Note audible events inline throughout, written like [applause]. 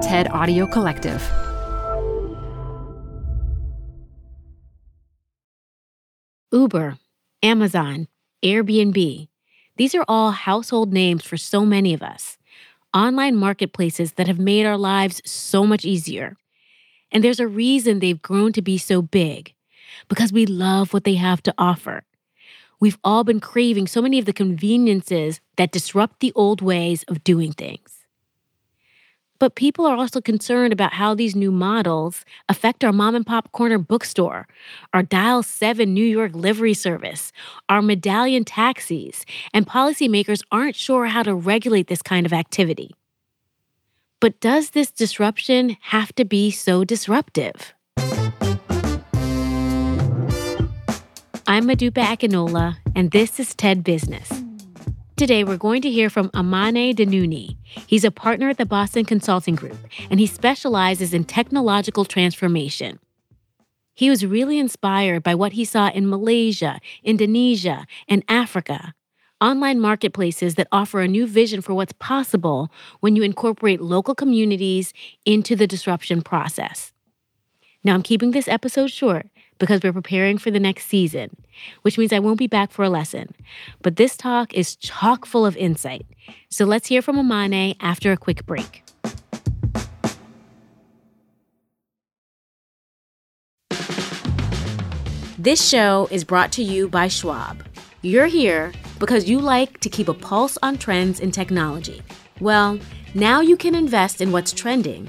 TED Audio Collective. Uber, Amazon, Airbnb. These are all household names for so many of us. Online marketplaces that have made our lives so much easier. And there's a reason they've grown to be so big because we love what they have to offer. We've all been craving so many of the conveniences that disrupt the old ways of doing things. But people are also concerned about how these new models affect our mom and pop corner bookstore, our Dial 7 New York livery service, our medallion taxis, and policymakers aren't sure how to regulate this kind of activity. But does this disruption have to be so disruptive? I'm Modupe Akinola, and this is TED Business. Today, we're going to hear from Amane Dannouni. He's a partner at the Boston Consulting Group, and he specializes in technological transformation. He was really inspired by what he saw in Malaysia, Indonesia, and Africa online marketplaces that offer a new vision for what's possible when you incorporate local communities into the disruption process. Now, I'm keeping this episode short because we're preparing for the next season, which means I won't be back for a lesson. But this talk is chock full of insight. So let's hear from Amane after a quick break. This show is brought to you by Schwab. You're here because you like to keep a pulse on trends in technology. Well, now you can invest in what's trending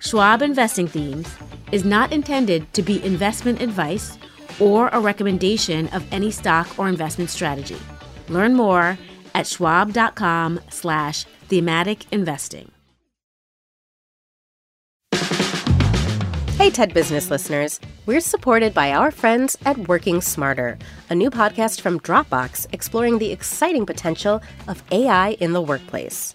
Schwab Investing Themes is not intended to be investment advice or a recommendation of any stock or investment strategy. Learn more at schwab.com slash thematic investing. Hey, TED Business listeners. We're supported by our friends at Working Smarter, a new podcast from Dropbox exploring the exciting potential of AI in the workplace.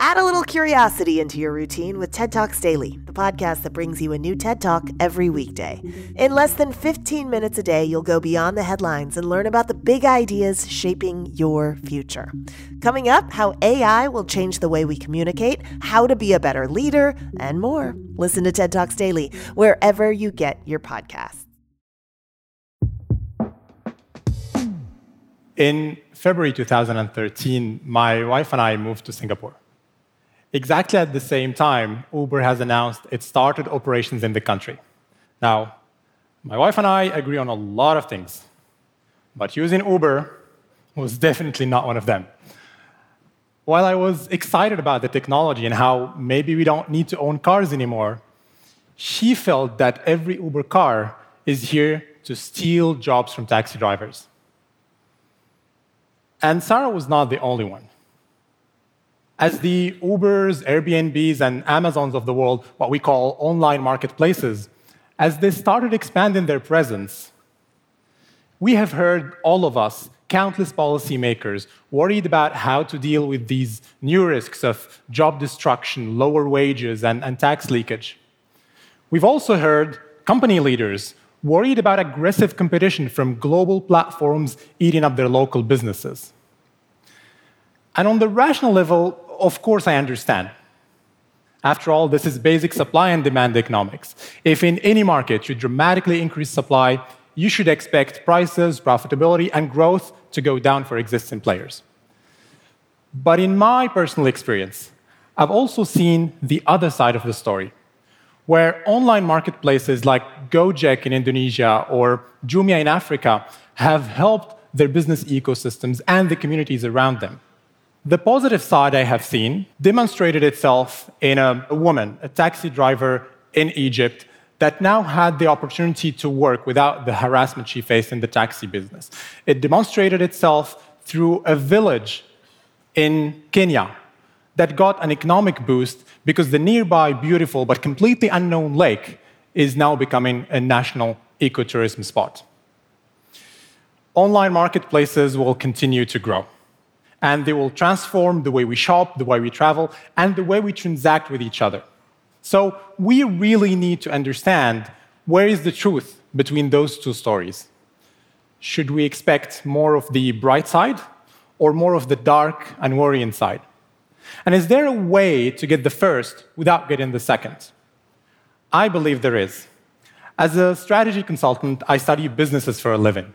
Add a little curiosity into your routine with TED Talks Daily, the podcast that brings you a new TED Talk every weekday. In less than 15 minutes a day, you'll go beyond the headlines and learn about the big ideas shaping your future. Coming up, how AI will change the way we communicate, how to be a better leader, and more. Listen to TED Talks Daily wherever you get your podcasts. In February 2013, my wife and I moved to Singapore. Exactly at the same time, Uber has announced it started operations in the country. Now, my wife and I agree on a lot of things, but using Uber was [laughs] definitely not one of them. While I was excited about the technology and how maybe we don't need to own cars anymore, she felt that every Uber car is here to steal jobs from taxi drivers. And Sarah was not the only one as the Ubers, Airbnbs, and Amazons of the world, what we call online marketplaces, as they started expanding their presence, We have heard, all of us, countless policymakers worried about how to deal with these new risks of job destruction, lower wages, and, and tax leakage. We've also heard company leaders worried about aggressive competition from global platforms eating up their local businesses. And on the rational level, of course, I understand. After all, this is basic supply and demand economics. If in any market you dramatically increase supply, you should expect prices, profitability, and growth to go down for existing players. But in my personal experience, I've also seen the other side of the story, where online marketplaces like Gojek in Indonesia or Jumia in Africa have helped their business ecosystems and the communities around them. The positive side I have seen demonstrated itself in a, a woman, a taxi driver in Egypt, that now had the opportunity to work without the harassment she faced in the taxi business. It demonstrated itself through a village in Kenya that got an economic boost because the nearby beautiful but completely unknown lake is now becoming a national ecotourism spot. Online marketplaces will continue to grow, and they will transform the way we shop, the way we travel, and the way we transact with each other. So we really need to understand where is the truth between those two stories. Should we expect more of the bright side or more of the dark and worrying side? And is there a way to get the first without getting the second? I believe there is. As a strategy consultant, I study businesses for a living.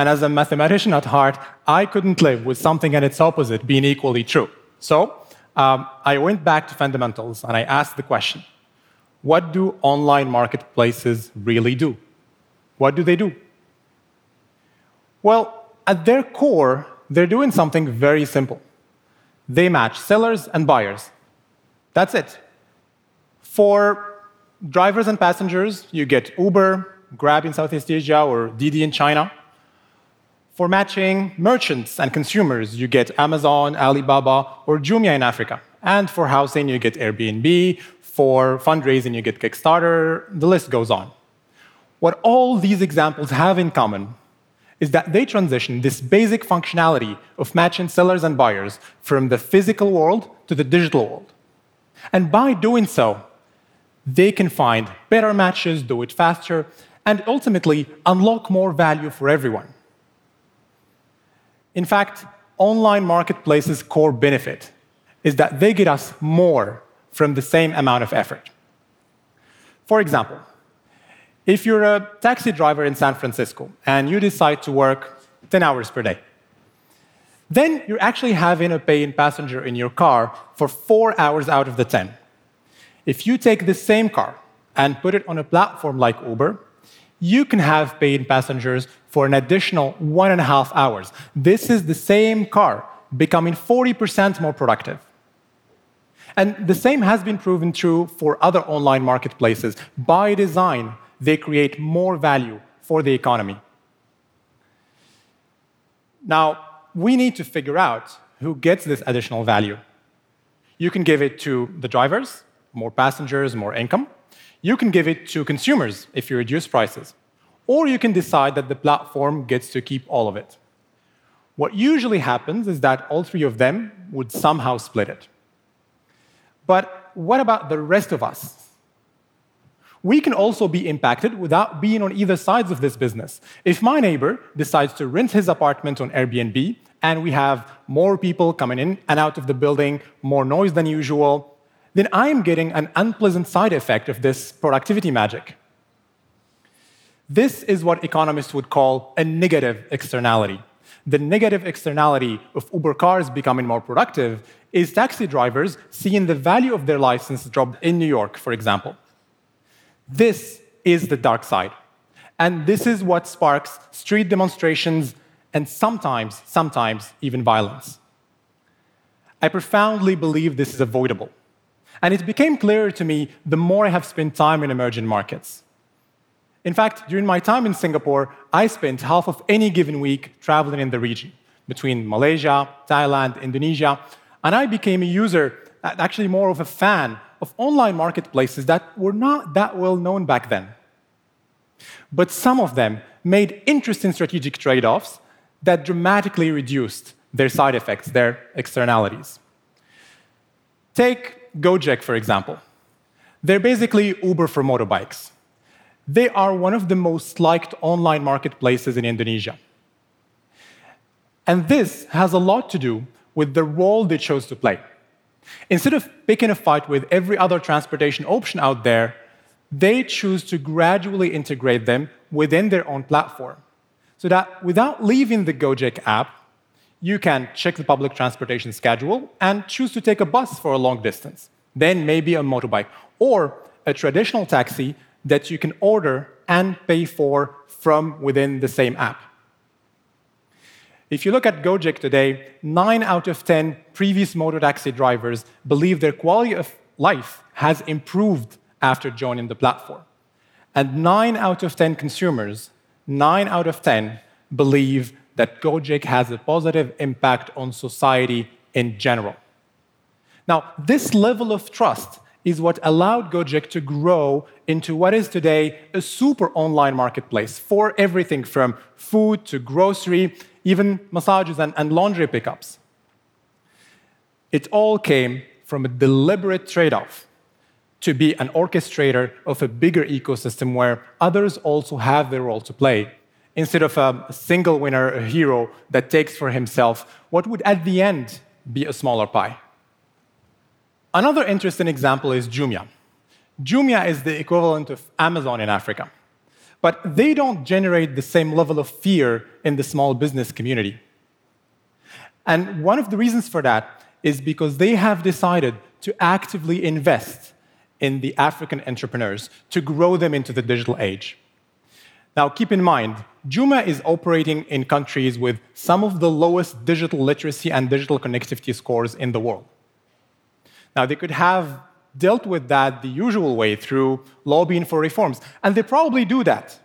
And as a mathematician at heart, I couldn't live with something and its opposite being equally true. So um, I went back to fundamentals and I asked the question what do online marketplaces really do? What do they do? Well, at their core, they're doing something very simple they match sellers and buyers. That's it. For drivers and passengers, you get Uber, Grab in Southeast Asia, or Didi in China. For matching merchants and consumers, you get Amazon, Alibaba, or Jumia in Africa. And for housing, you get Airbnb. For fundraising, you get Kickstarter. The list goes on. What all these examples have in common is that they transition this basic functionality of matching sellers and buyers from the physical world to the digital world. And by doing so, they can find better matches, do it faster, and ultimately unlock more value for everyone. In fact, online marketplaces' core benefit is that they get us more from the same amount of effort. For example, if you're a taxi driver in San Francisco and you decide to work 10 hours per day, then you're actually having a paying passenger in your car for four hours out of the 10. If you take the same car and put it on a platform like Uber, you can have paid passengers for an additional one and a half hours. This is the same car becoming 40% more productive. And the same has been proven true for other online marketplaces. By design, they create more value for the economy. Now, we need to figure out who gets this additional value. You can give it to the drivers, more passengers, more income. You can give it to consumers if you reduce prices. Or you can decide that the platform gets to keep all of it. What usually happens is that all three of them would somehow split it. But what about the rest of us? we can also be impacted without being on either sides of this business. If my neighbor decides to rent his apartment on Airbnb and we have more people coming in and out of the building, more noise than usual, then I'm getting an unpleasant side effect of this productivity magic. This is what economists would call a negative externality. The negative externality of Uber cars becoming more productive is taxi drivers seeing the value of their license drop in New York, for example. This is the dark side. And this is what sparks street demonstrations and sometimes, sometimes even violence. I profoundly believe this is avoidable. And it became clearer to me the more I have spent time in emerging markets. In fact, during my time in Singapore, I spent half of any given week traveling in the region between Malaysia, Thailand, Indonesia, and I became a user, actually more of a fan of online marketplaces that were not that well known back then. But some of them made interesting strategic trade offs that dramatically reduced their side effects, their externalities. Take Gojek, for example. They're basically Uber for motorbikes. They are one of the most liked online marketplaces in Indonesia. And this has a lot to do with the role they chose to play. Instead of picking a fight with every other transportation option out there, they choose to gradually integrate them within their own platform. So that without leaving the Gojek app, you can check the public transportation schedule and choose to take a bus for a long distance, then maybe a motorbike, or a traditional taxi that you can order and pay for from within the same app. If you look at Gojek today, nine out of 10 previous motor taxi drivers believe their quality of life has improved after joining the platform. And nine out of 10 consumers, nine out of 10, believe that Gojek has a positive impact on society in general. Now, this level of trust is what allowed Gojek to grow into what is today a super online marketplace for everything from food to grocery, even massages and, and laundry pickups. It all came from a deliberate trade off to be an orchestrator of a bigger ecosystem where others also have their role to play, instead of a single winner, a hero that takes for himself what would at the end be a smaller pie. Another interesting example is Jumia. Jumia is the equivalent of Amazon in Africa, but they don't generate the same level of fear in the small business community. And one of the reasons for that is because they have decided to actively invest in the African entrepreneurs to grow them into the digital age. Now, keep in mind, Jumia is operating in countries with some of the lowest digital literacy and digital connectivity scores in the world. Now, they could have dealt with that the usual way through lobbying for reforms, and they probably do that.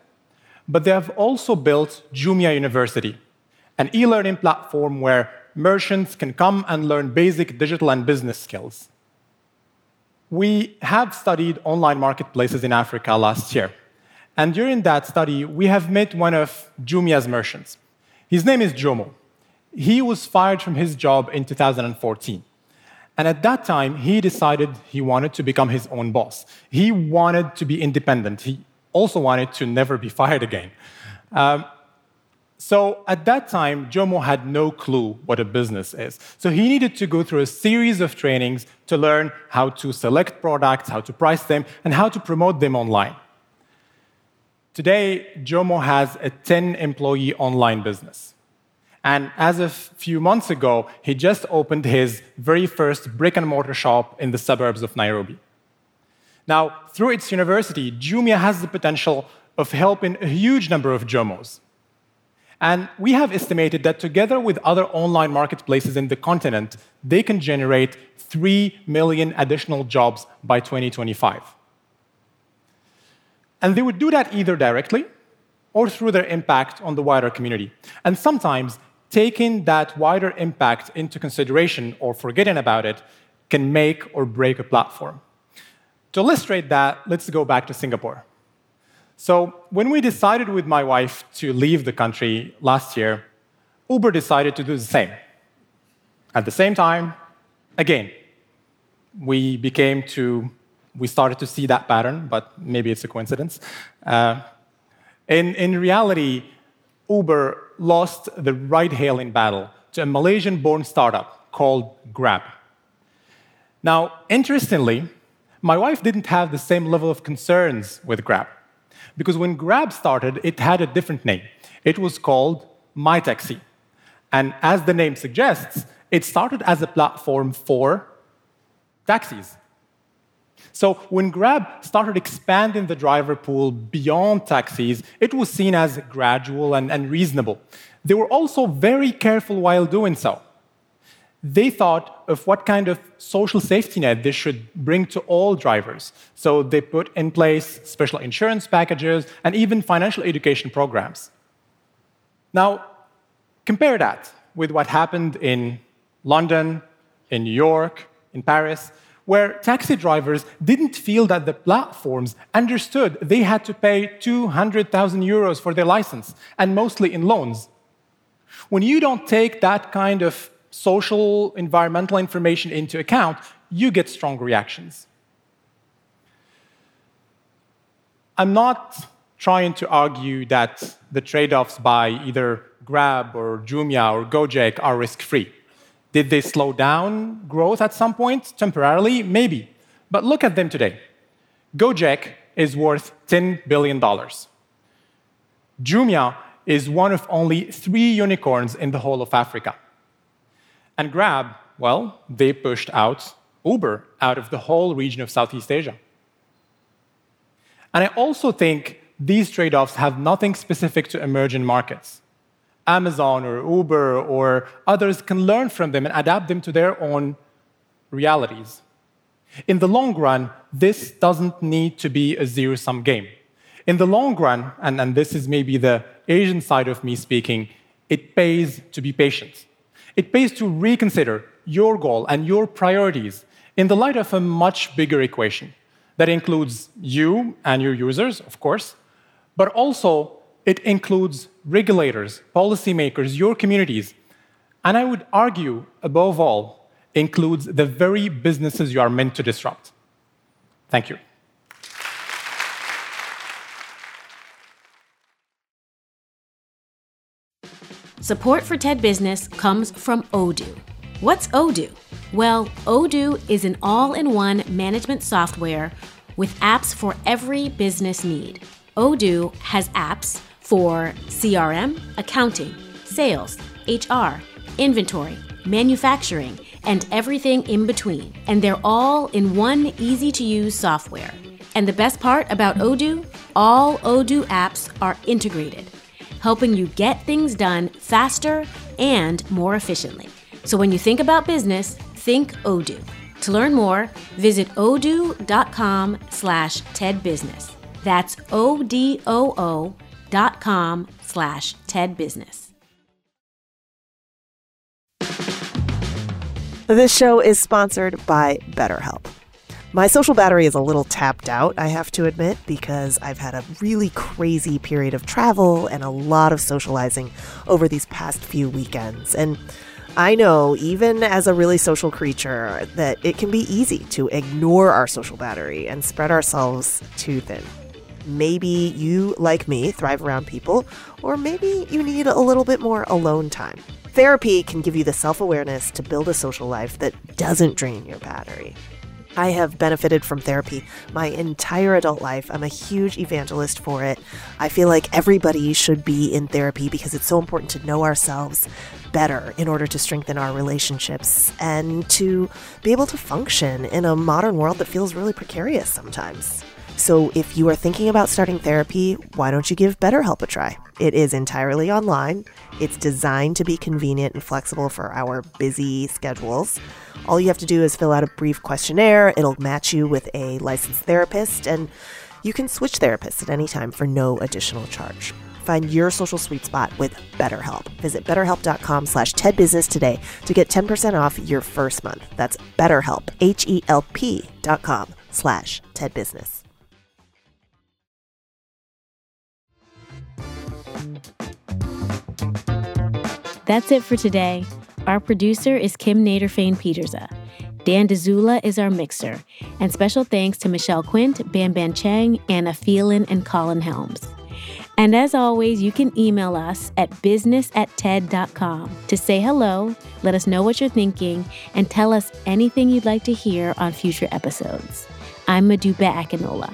But they have also built Jumia University, an e learning platform where merchants can come and learn basic digital and business skills. We have studied online marketplaces in Africa last year, and during that study, we have met one of Jumia's merchants. His name is Jomo. He was fired from his job in 2014. And at that time, he decided he wanted to become his own boss. He wanted to be independent. He also wanted to never be [laughs] fired again. Um, so at that time, Jomo had no clue what a business is. So he needed to go through a series of trainings to learn how to select products, how to price them, and how to promote them online. Today, Jomo has a 10 employee online business. And as of a few months ago, he just opened his very first brick and mortar shop in the suburbs of Nairobi. Now, through its university, Jumia has the potential of helping a huge number of Jomos. And we have estimated that together with other online marketplaces in the continent, they can generate 3 million additional jobs by 2025. And they would do that either directly or through their impact on the wider community. And sometimes taking that wider impact into consideration or forgetting about it can make or break a platform. To illustrate that, let's go back to Singapore. So, when we decided with my wife to leave the country last year, Uber decided to do the same. At the same time, again, we became to, we started to see that pattern, but maybe it's a coincidence. Uh, in, in reality, Uber lost the ride hailing battle to a Malaysian born startup called Grab. Now, interestingly, my wife didn't have the same level of concerns with Grab because when Grab started, it had a different name. It was called MyTaxi. And as the name suggests, it started as a platform for taxis. So when Grab started expanding the driver pool beyond taxis, it was seen as gradual and, and reasonable. They were also very careful while doing so. They thought of what kind of social safety net they should bring to all drivers. So they put in place special insurance packages and even financial education programs. Now, compare that with what happened in London, in New York, in Paris, where taxi drivers didn't feel that the platforms understood they had to pay 200,000 euros for their license, and mostly in loans. When you don't take that kind of social, environmental information into account, you get strong reactions. I'm not trying to argue that the trade offs by either Grab or Jumia or Gojek are risk free. Did they slow down growth at some point temporarily? Maybe. But look at them today. Gojek is worth $10 billion. Jumia is one of only three unicorns in the whole of Africa. And Grab, well, they pushed out Uber out of the whole region of Southeast Asia. And I also think these trade offs have nothing specific to emerging markets. Amazon or Uber or others can learn from them and adapt them to their own realities. In the long run, this doesn't need to be a zero sum game. In the long run, and, and this is maybe the Asian side of me speaking, it pays to be patient. It pays to reconsider your goal and your priorities in the light of a much bigger equation that includes you and your users, of course, but also it includes regulators, policymakers, your communities, and I would argue, above all, includes the very businesses you are meant to disrupt. Thank you. Support for TED Business comes from Odoo. What's Odoo? Well, Odoo is an all in one management software with apps for every business need. Odoo has apps for CRM, accounting, sales, HR, inventory, manufacturing, and everything in between. And they're all in one easy to use software. And the best part about Odoo? All Odoo apps are integrated helping you get things done faster and more efficiently. So when you think about business, think Odoo. To learn more, visit odoo.com slash tedbusiness. That's O-D-O-O com slash tedbusiness. This show is sponsored by BetterHelp. My social battery is a little tapped out, I have to admit, because I've had a really crazy period of travel and a lot of socializing over these past few weekends. And I know, even as a really social creature, that it can be easy to ignore our social battery and spread ourselves too thin. Maybe you, like me, thrive around people, or maybe you need a little bit more alone time. Therapy can give you the self awareness to build a social life that doesn't drain your battery. I have benefited from therapy my entire adult life. I'm a huge evangelist for it. I feel like everybody should be in therapy because it's so important to know ourselves better in order to strengthen our relationships and to be able to function in a modern world that feels really precarious sometimes. So, if you are thinking about starting therapy, why don't you give BetterHelp a try? It is entirely online. It's designed to be convenient and flexible for our busy schedules. All you have to do is fill out a brief questionnaire, it'll match you with a licensed therapist, and you can switch therapists at any time for no additional charge. Find your social sweet spot with BetterHelp. Visit betterhelp.com slash tedbusiness today to get 10% off your first month. That's betterhelp, H-E-L-P dot com slash tedbusiness. That's it for today. Our producer is Kim Nederveen Pieterse. Dan Dzula is our mixer. And special thanks to Michelle Quint, Ban Ban Cheng, Anna Phelan, and Colin Helms. And as always, you can email us at business at TED.com to say hello, let us know what you're thinking, and tell us anything you'd like to hear on future episodes. I'm Modupe Akinola.